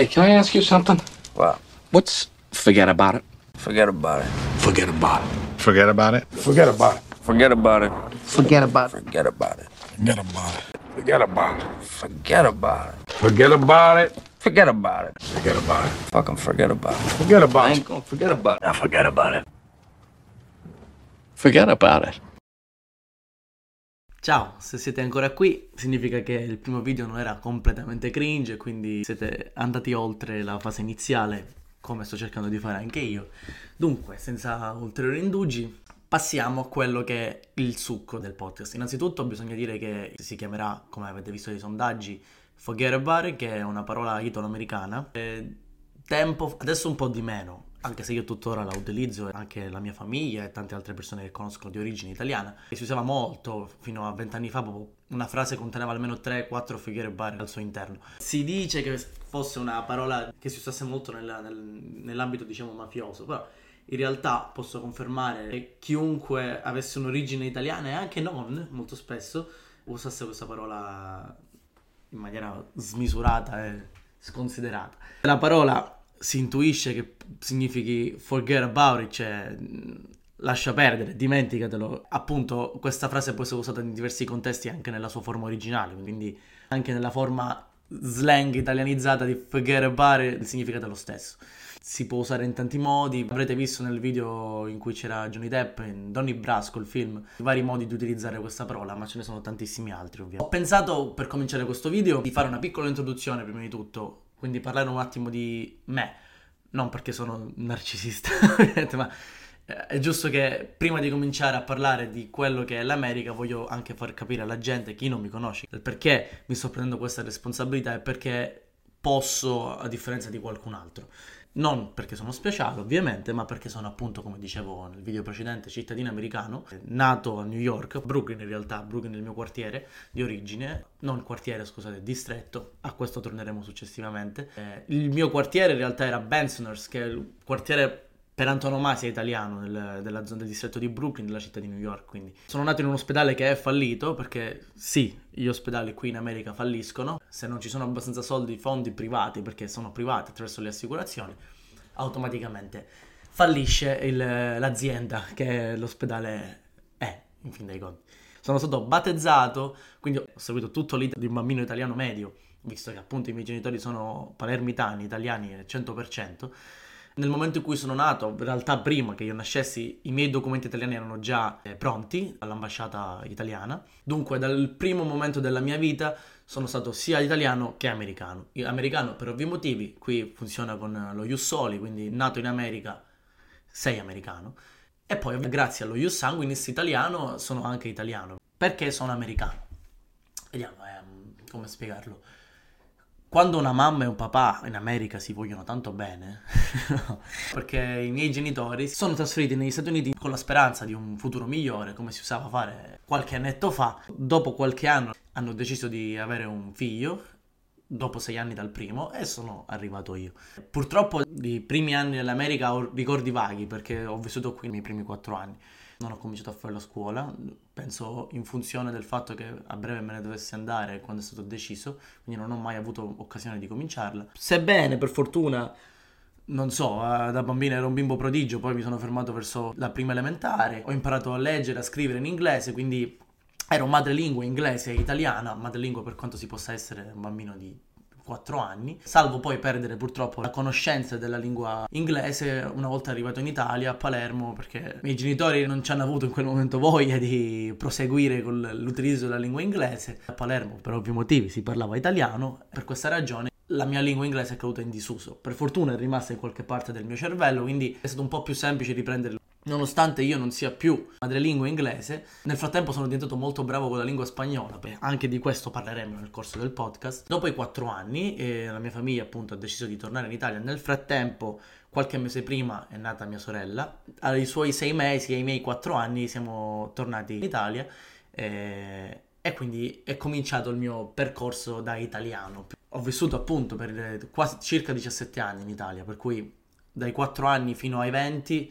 Hey, can I ask you something? What? What's forget about it? Forget about it. Forget about it. Forget about it. Forget about it. Forget about it. Forget about it. Forget about it. Forget about it. Forget about it. Forget about it. Forget about it. Forget about it. Forget about it. Fucking forget about it. Forget about it. I it. ain't gonna forget about it. Now forget about it. Forget about it. Ciao, se siete ancora qui significa che il primo video non era completamente cringe, quindi siete andati oltre la fase iniziale, come sto cercando di fare anche io. Dunque, senza ulteriori indugi, passiamo a quello che è il succo del podcast. Innanzitutto bisogna dire che si chiamerà, come avete visto dai sondaggi, Forget It, che è una parola italo-americana. E tempo, adesso un po' di meno, anche se io tuttora la utilizzo anche la mia famiglia e tante altre persone che conoscono di origine italiana, e si usava molto fino a vent'anni fa, proprio una frase conteneva almeno 3-4 figure bar al suo interno. Si dice che fosse una parola che si usasse molto nella- nel- nell'ambito, diciamo, mafioso, però in realtà posso confermare che chiunque avesse un'origine italiana e anche non, molto spesso, usasse questa parola in maniera smisurata e sconsiderata. La parola si intuisce che significhi forget about it, cioè lascia perdere, dimenticatelo. Appunto, questa frase può essere usata in diversi contesti anche nella sua forma originale, quindi anche nella forma slang italianizzata di forget about it il significato è lo stesso. Si può usare in tanti modi, avrete visto nel video in cui c'era Johnny Depp in Donny Brasco, il film, vari modi di utilizzare questa parola, ma ce ne sono tantissimi altri ovviamente. Ho pensato per cominciare questo video di fare una piccola introduzione prima di tutto, quindi parlare un attimo di me, non perché sono narcisista, ma eh, è giusto che prima di cominciare a parlare di quello che è l'America voglio anche far capire alla gente, chi non mi conosce, il perché mi sto prendendo questa responsabilità e perché posso a differenza di qualcun altro. Non perché sono speciale, ovviamente, ma perché sono appunto, come dicevo nel video precedente, cittadino americano, eh, nato a New York, Brooklyn in realtà, Brooklyn è il mio quartiere di origine, non quartiere, scusate, distretto, a questo torneremo successivamente. Eh, il mio quartiere in realtà era Bensonhurst, che è il quartiere per antonomasia italiano del, della zona del distretto di Brooklyn, della città di New York. Quindi sono nato in un ospedale che è fallito perché sì, gli ospedali qui in America falliscono. Se non ci sono abbastanza soldi, fondi privati, perché sono privati attraverso le assicurazioni, automaticamente fallisce il- l'azienda che l'ospedale è, in fin dei conti. Sono stato battezzato, quindi ho seguito tutto l'iter di un bambino italiano medio, visto che appunto i miei genitori sono palermitani, italiani al 100%. Nel momento in cui sono nato, in realtà prima che io nascessi, i miei documenti italiani erano già eh, pronti all'ambasciata italiana. Dunque, dal primo momento della mia vita sono stato sia italiano che americano. Io- Americano per ovvi motivi, qui funziona con lo Ius quindi nato in America sei americano. E poi, grazie allo Ius Sanguinis italiano, sono anche italiano. Perché sono americano? Vediamo ehm, come spiegarlo. Quando una mamma e un papà in America si vogliono tanto bene, perché i miei genitori si sono trasferiti negli Stati Uniti con la speranza di un futuro migliore, come si usava fare qualche annetto fa. Dopo qualche anno hanno deciso di avere un figlio, dopo sei anni dal primo, e sono arrivato io. Purtroppo i primi anni dell'America ho ricordi vaghi, perché ho vissuto qui nei primi quattro anni. Non ho cominciato a fare la scuola, penso in funzione del fatto che a breve me ne dovessi andare quando è stato deciso, quindi non ho mai avuto occasione di cominciarla. Sebbene, per fortuna, non so, eh, da bambino ero un bimbo prodigio, poi mi sono fermato verso la prima elementare, ho imparato a leggere, a scrivere in inglese, quindi ero madrelingua inglese e italiana, madrelingua per quanto si possa essere un bambino di 4 anni, salvo poi perdere purtroppo la conoscenza della lingua inglese una volta arrivato in Italia, a Palermo, perché i miei genitori non ci hanno avuto in quel momento voglia di proseguire con l'utilizzo della lingua inglese. A Palermo, per ovvi motivi, si parlava italiano, per questa ragione la mia lingua inglese è caduta in disuso. Per fortuna è rimasta in qualche parte del mio cervello, quindi è stato un po' più semplice riprenderlo. Nonostante io non sia più madrelingua inglese, nel frattempo sono diventato molto bravo con la lingua spagnola. Beh, anche di questo parleremo nel corso del podcast. Dopo i quattro anni, eh, la mia famiglia appunto ha deciso di tornare in Italia. Nel frattempo, qualche mese prima, è nata mia sorella. Ai suoi sei mesi, ai miei quattro anni, siamo tornati in Italia. eh, e quindi è cominciato il mio percorso da italiano. Ho vissuto appunto per eh, quasi circa 17 anni in Italia, per cui dai 4 anni fino ai 20,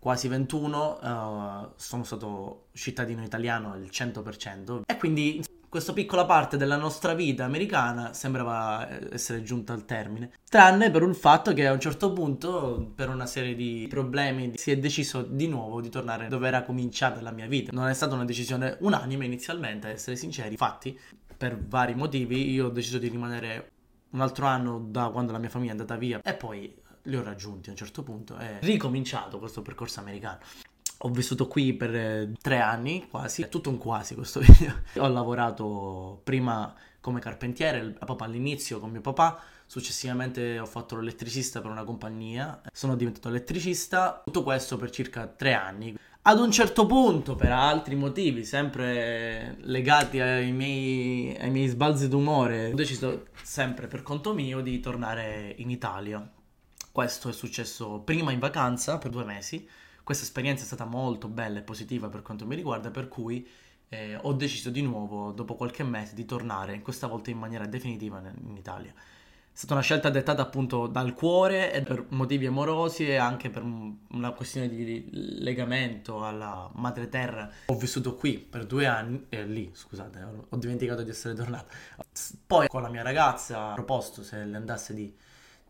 quasi 21, eh, sono stato cittadino italiano al 100%. E quindi questa piccola parte della nostra vita americana sembrava eh, essere giunta al termine. Tranne per il fatto che a un certo punto, per una serie di problemi, si è deciso di nuovo di tornare dove era cominciata la mia vita. Non è stata una decisione unanime inizialmente, a essere sinceri. Infatti, per vari motivi, io ho deciso di rimanere un altro anno da quando la mia famiglia è andata via e poi li ho raggiunti a un certo punto e ricominciato questo percorso americano. Ho vissuto qui per eh, tre anni quasi, è tutto un quasi questo video. Ho lavorato prima come carpentiere, proprio all'inizio con mio papà, successivamente ho fatto l'elettricista per una compagnia, sono diventato elettricista, tutto questo per circa tre anni. Ad un certo punto, per altri motivi, sempre legati ai miei, ai miei sbalzi d'umore, ho deciso sempre per conto mio di tornare in Italia. Questo è successo prima in vacanza per due mesi. Questa esperienza è stata molto bella e positiva per quanto mi riguarda, per cui eh, ho deciso di nuovo, dopo qualche mese, di tornare, questa volta in maniera definitiva in Italia. È stata una scelta dettata appunto dal cuore e per motivi amorosi e anche per una questione di legamento alla madre terra. Ho vissuto qui per due anni, eh, lì scusate, ho dimenticato di essere tornato. Poi con la mia ragazza ho proposto se le andasse di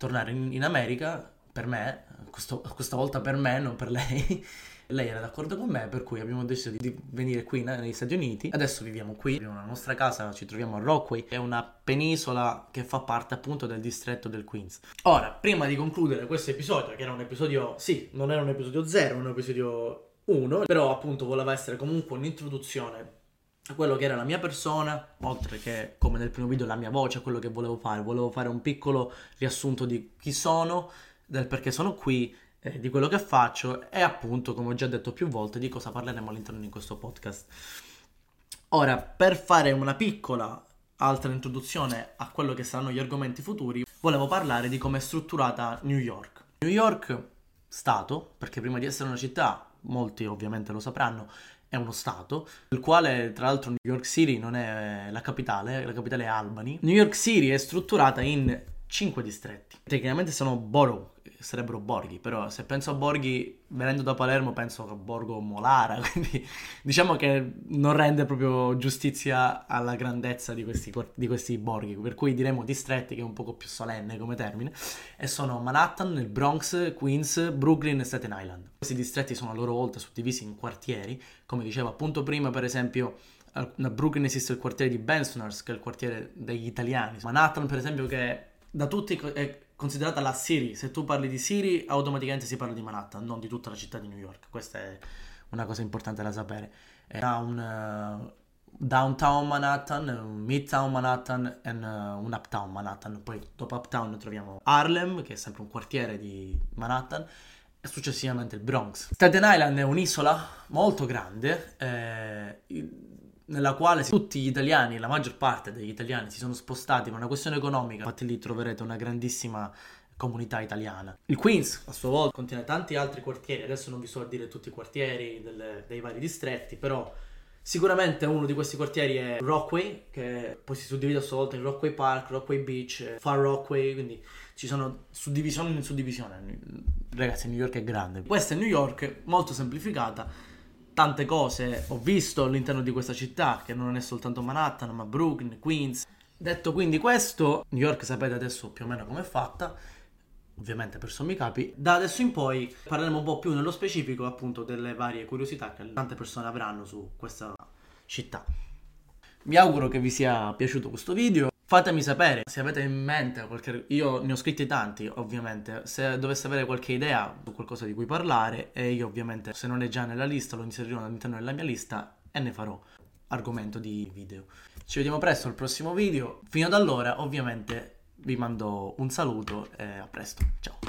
tornare in, in America, per me, questo, questa volta per me, non per lei. Lei era d'accordo con me, per cui abbiamo deciso di venire qui negli Stati Uniti. Adesso viviamo qui, abbiamo la nostra casa, ci troviamo a Rockway, è una penisola che fa parte appunto del distretto del Queens. Ora, prima di concludere questo episodio, che era un episodio, sì, non era un episodio 0, un episodio 1, però appunto voleva essere comunque un'introduzione quello che era la mia persona, oltre che come nel primo video la mia voce, quello che volevo fare. Volevo fare un piccolo riassunto di chi sono, del perché sono qui eh, di quello che faccio e appunto, come ho già detto più volte, di cosa parleremo all'interno di questo podcast. Ora, per fare una piccola altra introduzione a quello che saranno gli argomenti futuri, volevo parlare di come è strutturata New York. New York, stato, perché prima di essere una città, molti ovviamente lo sapranno, è uno stato, il quale tra l'altro New York City non è la capitale, la capitale è Albany. New York City è strutturata in 5 distretti. Tecnicamente sono borough, sarebbero borghi, però se penso a borghi, venendo da Palermo penso a Borgo Molara, quindi diciamo che non rende proprio giustizia alla grandezza di questi, di questi borghi, per cui diremo distretti che è un poco più solenne come termine, e sono Manhattan, il Bronx, Queens, Brooklyn e Staten Island. Questi distretti sono a loro volta suddivisi in quartieri, come dicevo appunto prima, per esempio a Brooklyn esiste il quartiere di Bensonhurst, che è il quartiere degli italiani. Manhattan, per esempio, che da tutti considerata la City. Se tu parli di City, automaticamente si parla di Manhattan, non di tutta la città di New York. Questa è una cosa importante da sapere. Era un uh, downtown Manhattan, un midtown Manhattan e uh, un uptown Manhattan. Poi dopo uptown troviamo Harlem, che è sempre un quartiere di Manhattan, e successivamente il Bronx. Staten Island è un'isola molto grande. Eh, nella quale tutti gli italiani, la maggior parte degli italiani si sono spostati per una questione economica, infatti lì troverete una grandissima comunità italiana. Il Queens a sua volta contiene tanti altri quartieri, adesso non vi sto a dire tutti i quartieri delle, dei vari distretti, però sicuramente uno di questi quartieri è Rockway, che poi si suddivide a sua volta in Rockway Park, Rockway Beach, Far Rockway, quindi ci sono suddivisioni in suddivisione. Ragazzi, New York è grande. Questa è New York, molto semplificata tante cose ho visto all'interno di questa città, che non è soltanto Manhattan, ma Brooklyn, Queens. Detto quindi questo, New York sapete adesso più o meno com'è fatta, ovviamente per sommi capi. Da adesso in poi parleremo un po' più nello specifico appunto delle varie curiosità che tante persone avranno su questa città. Vi auguro che vi sia piaciuto questo video. Fatemi sapere se avete in mente qualche... Io ne ho scritti tanti, ovviamente. Se doveste avere qualche idea su qualcosa di cui parlare, e io ovviamente, se non è già nella lista, lo inserirò all'interno della mia lista e ne farò argomento di video. Ci vediamo presto al prossimo video. Fino ad allora, ovviamente, vi mando un saluto e a presto. Ciao.